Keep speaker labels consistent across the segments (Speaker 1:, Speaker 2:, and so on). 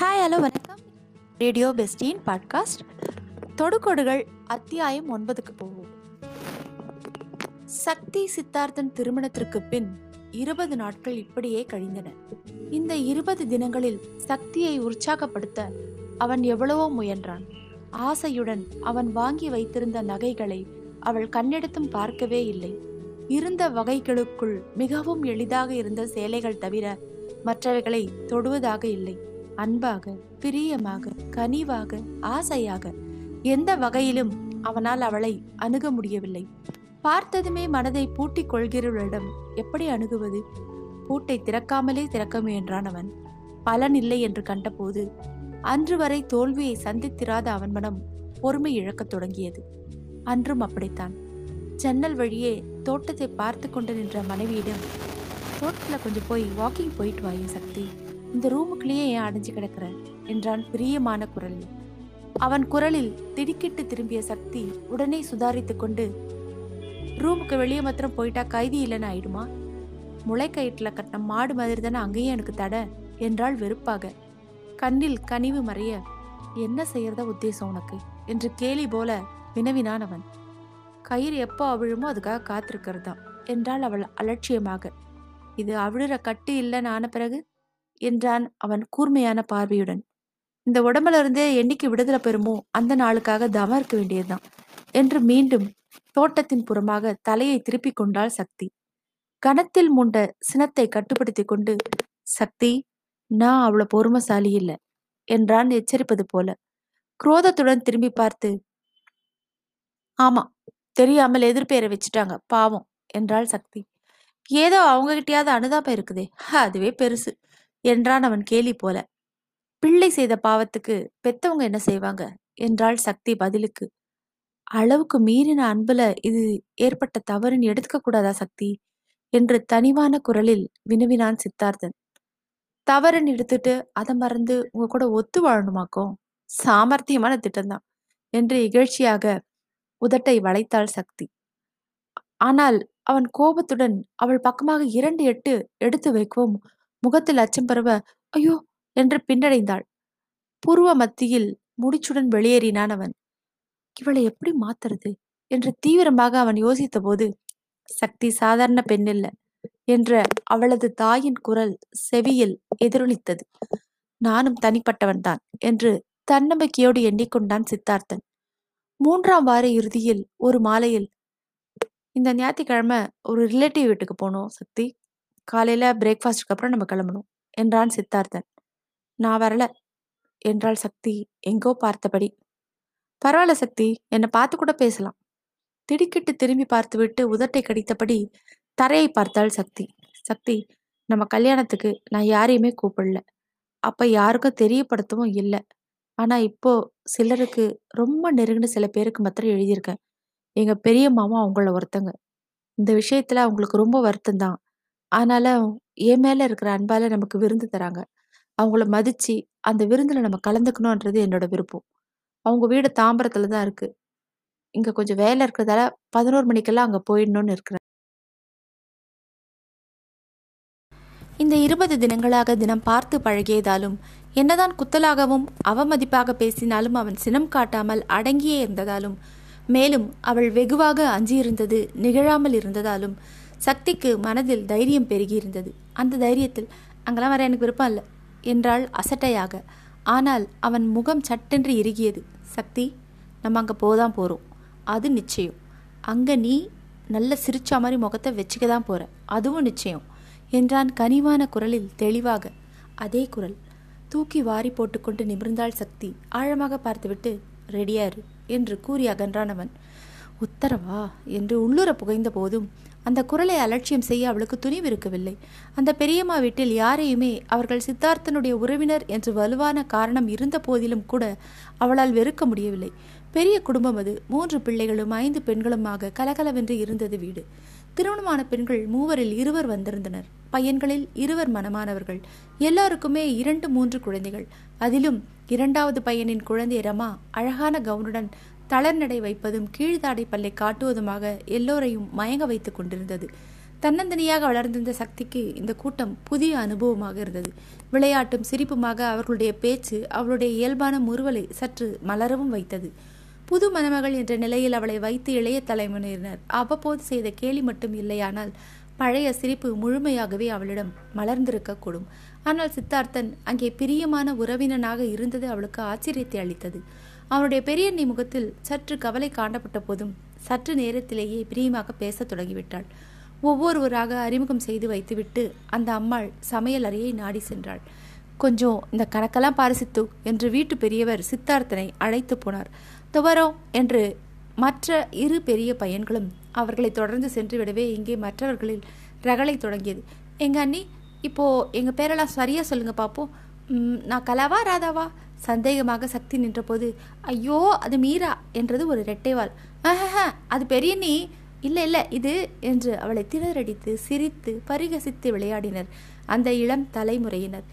Speaker 1: Hi hello வணக்கம் radio பெஸ்டின் podcast தொடுகொடுகள் அத்தியாயம் ஒன்பதுக்கு போவோம். சக்தி சித்தார்த்தன் திருமணத்திற்கு பின் இருபது நாட்கள் இப்படியே கழிந்தன. இந்த இருபது தினங்களில் சக்தியை உற்சாகப்படுத்த அவன் எவ்வளவோ முயன்றான். ஆசையுடன் அவன் வாங்கி வைத்திருந்த நகைகளை அவள் கண்ணெடுத்தும் பார்க்கவே இல்லை. இருந்த வகைகளுக்குள் மிகவும் எளிதாக இருந்த சேலைகள் தவிர மற்றவைகளை தொடுவதாக இல்லை. அன்பாக பிரியமாக கனிவாக ஆசையாக எந்த வகையிலும் அவனால் அவளை அணுக முடியவில்லை. பார்த்ததுமே மனதை பூட்டிக் கொள்கிறவளிடம் எப்படி அணுகுவது? பூட்டை திறக்காமலே திறக்க முயன்றான் அவன். பலன் இல்லை என்று கண்டபோது அன்று வரை தோல்வியை சந்தித்திராத அவன் மனம் பொறுமை இழக்கத் தொடங்கியது. அன்றும் அப்படித்தான். ஜன்னல் வழியே தோட்டத்தை பார்த்து கொண்டு நின்ற மனைவியிடம் தோட்டத்தில் கொஞ்சம் போய் வாக்கிங் போயிட்டு வாயும் சக்தி. இந்த ரூமுக்குள்ளேயே ஏன் அடைஞ்சு கிடக்கிற? என்றான் பிரியமான குரலில். அவன் குரலில் திடுக்கிட்டு திரும்பிய சக்தி உடனே சுதாரித்து கொண்டு ரூமுக்கு வெளியே மாத்திரம் போயிட்டா கைதி இல்லைன்னு ஆயிடுமா? முளைக்கயிற்றுல கட்டின மாடு மாதிரி தானே அங்கேயும் எனக்கு தட? என்றாள் வெறுப்பாக. கண்ணில் கனிவு மறைய என்ன செய்யறதா உத்தேசம் உனக்கு? என்று கேலி போல வினவினான் அவன். கயிறு எப்போ அவிழுமோ அதுக்காக காத்திருக்கிறதா? என்றாள் அவள் அலட்சியமாக. இது அவிழுற கட்டு இல்லைன்னு ஆன பிறகு? என்றான் அவன் கூர்மையான பார்வையுடன். இந்த உடம்புல இருந்தே என்னைக்கு விடுதலை பெறுமோ அந்த நாளுக்காக தவம் இருக்க வேண்டியதுதான் என்று மீண்டும் தோட்டத்தின் புறமாக தலையை திருப்பிக் கொண்டாள் சக்தி. கணத்தில் மூண்ட சினத்தை கட்டுப்படுத்தி கொண்டு சக்தி நான் அவ்வளவு பொறுமசாலி இல்லை என்றான் எச்சரிப்பது போல. குரோதத்துடன் திரும்பி பார்த்து ஆமா தெரியாமல் எதிர்பேரை வச்சுட்டாங்க பாவம் என்றாள் சக்தி. ஏதோ அவங்க கிட்டயாவது அனுதாபம் இருக்குதே அதுவே பெருசு. என்றான் அவன் கேலி போல. பிள்ளை செய்த பாவத்துக்கு பெத்தவங்க என்ன செய்வாங்க? என்றாள் சக்தி பதிலுக்கு. அளவுக்கு மீறின அன்புல இது ஏற்பட்ட தவறுன்னு எடுத்துக்க கூடாதா சக்தி? என்று தனிவான குரலில் வினவினான் சித்தார்த்தன். தவறுன்னு எடுத்துட்டு அதை மறந்து உங்க கூட ஒத்து வாழணுமாக்கோ சாமர்த்தியமான திட்டம்தான் என்று இகழ்ச்சியாக உதட்டை வளைத்தாள் சக்தி. ஆனால் அவன் கோபத்துடன் அவள் பக்கமாக இரண்டு எட்டு எடுத்து வைக்கவும் முகத்தில் அச்சம் பரவ ஐயோ! என்று பின்னடைந்தாள். பூர்வ மத்தியில் முடிச்சுடன் வெளியேறினான் அவன். இவளை எப்படி மாத்துறது? என்று தீவிரமாக அவன் யோசித்த போது சக்தி சாதாரண பெண்ணில்ல என்ற அவளது தாயின் குரல் செவியில் எதிரொலித்தது. நானும் தனிப்பட்டவன்தான் என்று தன்னம்பிக்கையோடு எண்ணிக்கொண்டான் சித்தார்த்தன். மூன்றாம் வார இறுதியில் ஒரு மாலையில் இந்த ஞாயிற்றுக்கிழமை ஒரு ரிலேட்டிவ் வீட்டுக்கு போனோம் சக்தி. காலையில பிரேக்ஃபாஸ்டுக்கு அப்புறம் நம்ம கிளம்பணும் என்றான் சித்தார்த்தன். நான் வரல என்றாள் சக்தி எங்கோ பார்த்தபடி. பரவாயில்ல சக்தி என்னை பார்த்து கூட பேசலாம். திடுக்கிட்டு திரும்பி பார்த்துவிட்டு உதட்டை கடித்தபடி தரையை பார்த்தாள் சக்தி. சக்தி நம்ம கல்யாணத்துக்கு நான் யாரையுமே கூப்பிடல. அப்ப யாருக்கும் தெரியப்படுத்தவும் இல்லை. ஆனா இப்போ சிலருக்கு ரொம்ப நெருங்கின சில பேருக்கு மாத்திரம் எழுதியிருக்கேன். எங்க பெரிய மாமா அவங்கள ஒருத்தங்க. இந்த விஷயத்துல அவங்களுக்கு ரொம்ப வருத்தம் தான். ஆனாலும் என் மேல இருக்கிற அன்பால நமக்கு விருந்து தராங்க. அவங்கள மதிச்சு அந்த விருந்துல நம்ம கலந்துக்கணும்ன்றது என்னோட விருப்பம். அவங்க வீடு தாம்பரத்துல தான் இருக்கு. இங்க கொஞ்சம் வேலை இருக்கிறதால பதினோரு மணிக்கெல்லாம் அங்க போயிடணும்னு இருக்கிறேன். இந்த இருபது தினங்களாக தினம் பார்த்து பழகியதாலும் என்னதான் குத்தலாகவும் அவமதிப்பாக பேசினாலும் அவன் சினம் காட்டாமல் அடங்கியே இருந்ததாலும் மேலும் அவள் வெகுவாக அஞ்சியிருந்தது நிகழாமல் இருந்ததாலும் சக்திக்கு மனதில் தைரியம் பெருகியிருந்தது. அந்த தைரியத்தில் அங்கெல்லாம் வர எனக்கு விருப்பம் இல்லை என்றாள் அசட்டையாக. ஆனால் அவன் முகம் சட்டென்று இறுகியது. சக்தி நம்ம அங்கே போதான் போகிறோம் அது நிச்சயம். அங்கே நீ நல்ல சிரிச்ச மாதிரி முகத்தை வச்சுக்க தான் போகிற அதுவும் நிச்சயம் என்றான் கனிவான குரலில் தெளிவாக. அதே குரல். தூக்கி வாரி போட்டுக்கொண்டு நிமிர்ந்தாள் சக்தி. ஆழமாக பார்த்துவிட்டு ரெடியாரு என்று கூறி அகன்றான் அவன். உத்தரவா? என்று உள்ளுர புகைந்த போதும் அந்த குரலை அலட்சியம் செய்ய அவளுக்கு துணிவு இருக்கவில்லை அந்த பெரியம்மா வீட்டில் யாரையுமே அவர்கள் சித்தார்த்தனுடைய உறவினர் என்று வலுவான காரணம் இருந்த போதிலும் கூட அவளால் வெறுக்க முடியவில்லை. பெரிய குடும்பம் அது. மூன்று பிள்ளைகளும் ஐந்து பெண்களுமாக கலகலவென்று இருந்தது வீடு. திருமணமான பெண்கள் மூவரில் இருவர் வந்திருந்தனர். பையன்களில் இருவர் மனமானவர்கள் எல்லாருக்குமே இரண்டு மூன்று குழந்தைகள். அதிலும் இரண்டாவது பையனின் குழந்தை ரமா அழகான கவுனுடன் தளர்நடை வைப்பதும் கீழ்தாடை பல்லை காட்டுவதுமாக எல்லோரையும் மயங்க வைத்துக் கொண்டிருந்தது. தன்னந்தனியாக வளர்ந்திருந்த சக்திக்கு இந்த கூட்டம் புதிய அனுபவமாக இருந்தது. விளையாட்டும் சிரிப்புமாக அவர்களுடைய பேச்சு அவளுடைய இயல்பான முறுவலை சற்று மலரவும் வைத்தது. புது மணமகள் என்ற நிலையில் அவளை வைத்து இளைய தலைமுறையினர் அவ்வப்போது செய்த கேலி மட்டும் இல்லையானால் பழைய சிரிப்பு முழுமையாகவே அவளிடம் மலர்ந்திருக்கக்கூடும் ஆனால் சித்தார்த்தன் அங்கே பிரியமான உறவினனாக இருந்தது அவளுக்கு ஆச்சரியத்தை அளித்தது. அவனுடைய பெரியண்ணி முகத்தில் சற்று கவலை காண்டப்பட்ட போதும் சற்று நேரத்திலேயே பிரியமாக பேசத் தொடங்கிவிட்டாள். ஒவ்வொருவராக அறிமுகம் செய்து வைத்துவிட்டு அந்த அம்மாள் சமையல் அறையை நாடி சென்றாள். கொஞ்சம் இந்த கணக்கெல்லாம் பாரு சித்து என்று வீட்டு பெரியவர் சித்தார்த்தனை அழைத்து போனார். துவரோ என்று மற்ற இரு பெரிய பையன்களும் அவர்களை தொடர்ந்து சென்று விடவே இங்கே மற்றவர்களில் ரகளை தொடங்கியது. எங்க அண்ணி இப்போ எங்க பேரெல்லாம் சரியா சொல்லுங்க பாப்போம். நான் கலாவா ராதாவா? சந்தேகமாக சக்தி நின்றபோது ஐயோ அது மீரா என்றது ஒரு ரெட்டைவாள். அது பெரிய நீ? இல்லை இல்லை இது என்று அவளை திணறடித்து சிரித்து பரிகசித்து விளையாடினர் அந்த இளம் தலைமுறையினர்.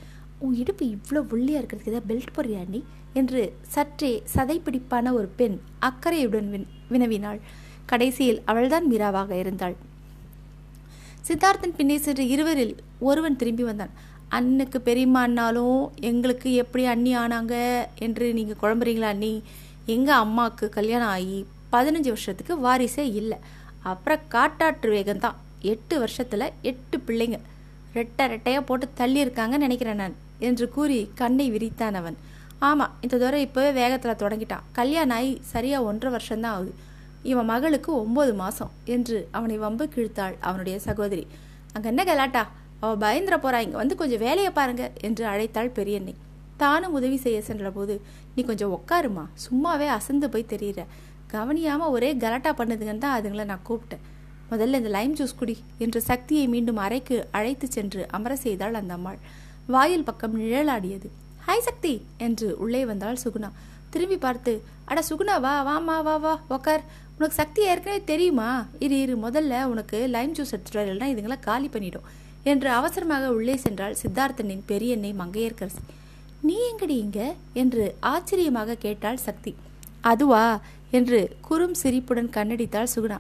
Speaker 1: உன் இடுப்பு இவ்வளோ ஒல்லியா இருக்கிறதுக்கு ஏதாவது பெல்ட் போடுறியா நீ? என்று சற்றே சதைப்பிடிப்பான ஒரு பெண் அக்கறையுடன் வினவினாள். கடைசியில் அவள்தான் மீராவாக இருந்தாள். சித்தார்த்தன் பின்னே சென்று இருவரில் ஒருவன் திரும்பி வந்தான். அண்ணுக்கு பெரியம்மானாலும் எங்களுக்கு எப்படி அண்ணி ஆனாங்க என்று நீங்கள் குழம்புறீங்களா அண்ணி? எங்கள் அம்மாவுக்கு கல்யாணம் ஆகி பதினஞ்சு வருஷத்துக்கு வாரிசே இல்லை. அப்புறம் காட்டாற்று வேகம் தான் எட்டு வருஷத்தில் எட்டு பிள்ளைங்க. ரெட்டை ரெட்டையாக போட்டு தள்ளியிருக்காங்கன்னு நினைக்கிறேன் நான் என்று கூறி கண்ணை விரித்தான் அவன். ஆமாம் இந்த தூரம் இப்போவே வேகத்தில் தொடங்கிட்டான். கல்யாணம் ஆகி சரியாக ஒன்றரை வருஷம்தான் ஆகுது. இவன் மகளுக்கு ஒம்பது மாதம் என்று அவனை வம்பு கிழித்தாள் அவனுடைய சகோதரி. அங்கே என்ன கலாட்டா? அவள் பயந்துட போறா இங்கே வந்து கொஞ்சம் வேலையை பாருங்க என்று அழைத்தாள் பெரியண்ணை தானும் உதவி செய்ய சென்ற போது நீ கொஞ்சம் உக்காருமா சும்மாவே அசந்து போய் தெரியுற. கவனியாமல் ஒரே கலாட்டா பண்ணுதுங்கன்னு தான் அதுங்களை நான் கூப்பிட்டேன். முதல்ல இந்த லைம் ஜூஸ் குடி என்று சக்தியை மீண்டும் அறைக்கு அழைத்து சென்று அமர செய்தாள் அந்த அம்மாள். வாயில் பக்கம் நிழலாடியது. ஹாய் சக்தி என்று உள்ளே வந்தாள் சுகுணா. திரும்பி பார்த்து அட சுகுணா வா வாமா வா வா உக்கார். உனக்கு சக்தி ஏற்கனவே தெரியுமா? இரு இரு முதல்ல உனக்கு லைம் ஜூஸ் எடுத்துட்டு வரலாம் இதுங்களை காலி பண்ணிடும். என்று அவசரமாக உள்ளே சென்றாள் சித்தார்த்தனின் பெரியண்ணை மங்கையர்கரசி. நீ எங்கடி இங்க? என்று ஆச்சரியமாக கேட்டாள் சக்தி. அதுவா? என்று குறும் சிரிப்புடன் கண்ணடித்தாள் சுகுணா.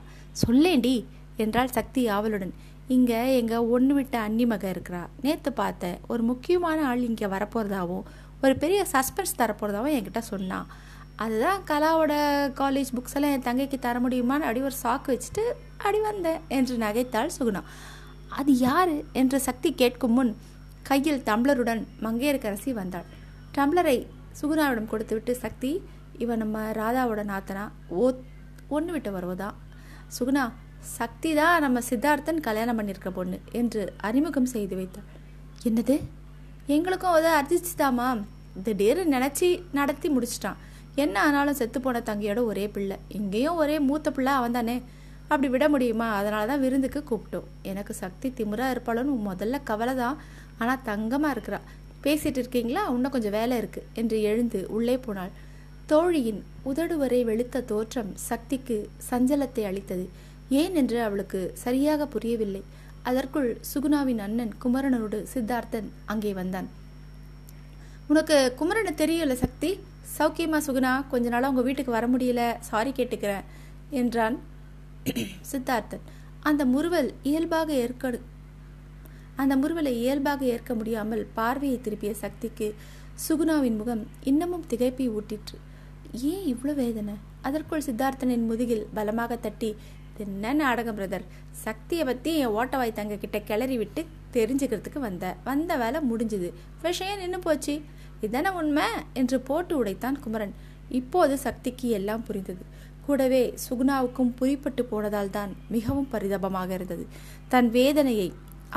Speaker 1: சொல்லேண்டி என்றாள் சக்தி ஆவலுடன். இங்க எங்க ஒன்று விட்ட அன்னி மக இருக்கிறா. நேத்து பார்த்தேன் ஒரு முக்கியமான ஆள் இங்க வரப்போறதாவும் ஒரு பெரிய சஸ்பென்ஸ் தரப்போறதாவும் என்கிட்ட சொன்னான் அதுதான் கலாவோட காலேஜ் புக்ஸ் எல்லாம் என் தங்கைக்கு தர முடியுமான்னு அடி ஒரு சாக்கு வச்சுட்டு அடி வந்தேன் என்று நகைத்தாள் சுகுணா. அது யாரு என்று சக்தி கேட்கும் முன் கையில் டம்ளருடன் மங்கையரசி வந்தாள். டம்ளரை சுகுணாவிடம் கொடுத்துவிட்டு சக்தி இவன் நம்ம ராதாவோட நாத்தனா? ஓ ஒன்று விட்டு வருவதான் சுகுணா சக்தி தான் நம்ம சித்தார்த்தன் கல்யாணம் பண்ணியிருக்க பொண்ணு என்று அறிமுகம் செய்து வைத்தாள். என்னது? எங்களுக்கும் அதை அர்ஜிச்சுதாமா திடீர்னு நினச்சி நடத்தி முடிச்சிட்டான். என்ன ஆனாலும் செத்து போன தங்கையோட ஒரே பிள்ளை. இங்கேயும் ஒரே மூத்த பிள்ளை அவன் தானே அப்படி விட முடியுமா? அதனால தான் விருந்துக்கு கூப்பிட்டோம். எனக்கு சக்தி திமுறா இருப்பாளோன்னு முதல்ல கவலை தான். ஆனால் தங்கமாக இருக்கிறா. பேசிட்டு இருக்கீங்களா? இன்னும் கொஞ்சம் வேலை இருக்கு என்று எழுந்து உள்ளே போனாள். தோழியின் உதடு வரை வெளுத்த தோற்றம் சக்திக்கு சஞ்சலத்தை அளித்தது. ஏன் என்று அவளுக்கு சரியாக புரியவில்லை. அதற்குள் சுகுணாவின் அண்ணன் குமரனோடு சித்தார்த்தன் அங்கே வந்தான். உனக்கு குமரனை தெரியல சக்தி? சௌக்கியமா சுகுணா கொஞ்ச நாளாக உங்கள் வீட்டுக்கு வர முடியல. சாரி கேட்டுக்கிறேன் என்றான் சித்தார்த்தன் அந்த முறுவல் இயல்பாக ஏற்க அந்த முறுவலை இயல்பாக ஏற்க முடியாமல் பார்வையை திருப்பிய சக்திக்கு சுகுணாவின் முகம் இன்னமும் திகைப்பை ஊட்டிற்று. ஏன் இவ்வளோ வேதனை? அதற்குள் சித்தார்த்தனின் முதுகில் பலமாக தட்டி என்ன நாடகம் பிரதர். சக்தியை பற்றி என் ஓட்டவாய் தங்க கிட்ட கிளறி விட்டு தெரிஞ்சுக்கிறதுக்கு வந்த வந்த வேலை முடிஞ்சுது. விஷயம் நின்று போச்சு. இதன உண்மை? என்று போட்டு உடைத்தான் குமரன். இப்போது சக்திக்கு எல்லாம் புரிந்தது. கூடவே சுகுணாவுக்கும் புரிப்பட்டு போனதால் தான் மிகவும் பரிதாபமாக இருந்தது. தன் வேதனையை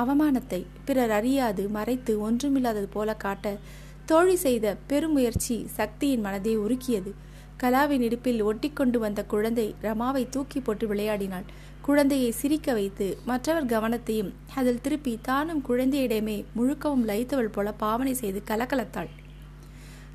Speaker 1: அவமானத்தை பிறர் அறியாது மறைத்து ஒன்றுமில்லாதது போல காட்ட தோழி செய்த பெருமுயற்சி சக்தியின் மனதை உருக்கியது. கலாவின் இடுப்பில் ஒட்டிக்கொண்டு வந்த குழந்தை ரமாவை தூக்கி போட்டு விளையாடினாள். குழந்தையை சிரிக்க வைத்து மற்றவர் கவனத்தையும் அதில் திருப்பி தானும் குழந்தையிடமே முழுக்கவும் லயித்தவள் போல பாவனை செய்து கலகலத்தாள்.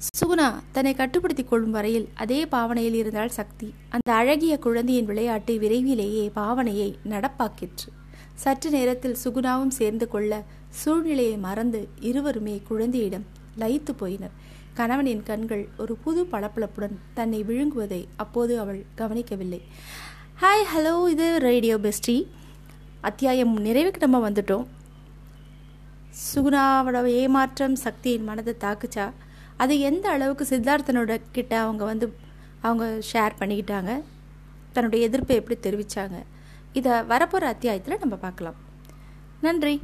Speaker 1: சுகுணா தன்னை கட்டுப்படுத்திக் கொள்ளும் வரையில் அதே பாவனையில் இருந்தாள் சக்தி. அந்த அழகிய குழந்தையின் விளையாட்டு விரைவிலேயே பாவனையை நடப்பாக்கிற்று. சற்று நேரத்தில் சுகுணாவும் சேர்ந்து கொள்ள சூழ்நிலையை மறந்து இருவருமே குழந்தையிடம் லயித்து போயினர். கணவனின் கண்கள் ஒரு புது பளபளப்புடன் தன்னை விழுங்குவதை அப்போது அவள் கவனிக்கவில்லை. ஹாய் ஹலோ இது ரேடியோ பெஸ்டி அத்தியாயம் நிறைவுக்கு நம்ம வந்துட்டோம். சுகுணாவோட ஏமாற்றம் சக்தியின் மனதை தாக்குச்சா? அது எந்த அளவுக்கு சித்தார்த்தனோட கிட்ட அவங்க வந்து அவங்க ஷேர் பண்ணிக்கிட்டாங்க தன்னுடைய எதிர்ப்பை எப்படி தெரிவித்தாங்க இதை வரப்போகிற அத்தியாயத்தில் நம்ம பார்க்கலாம். நன்றி.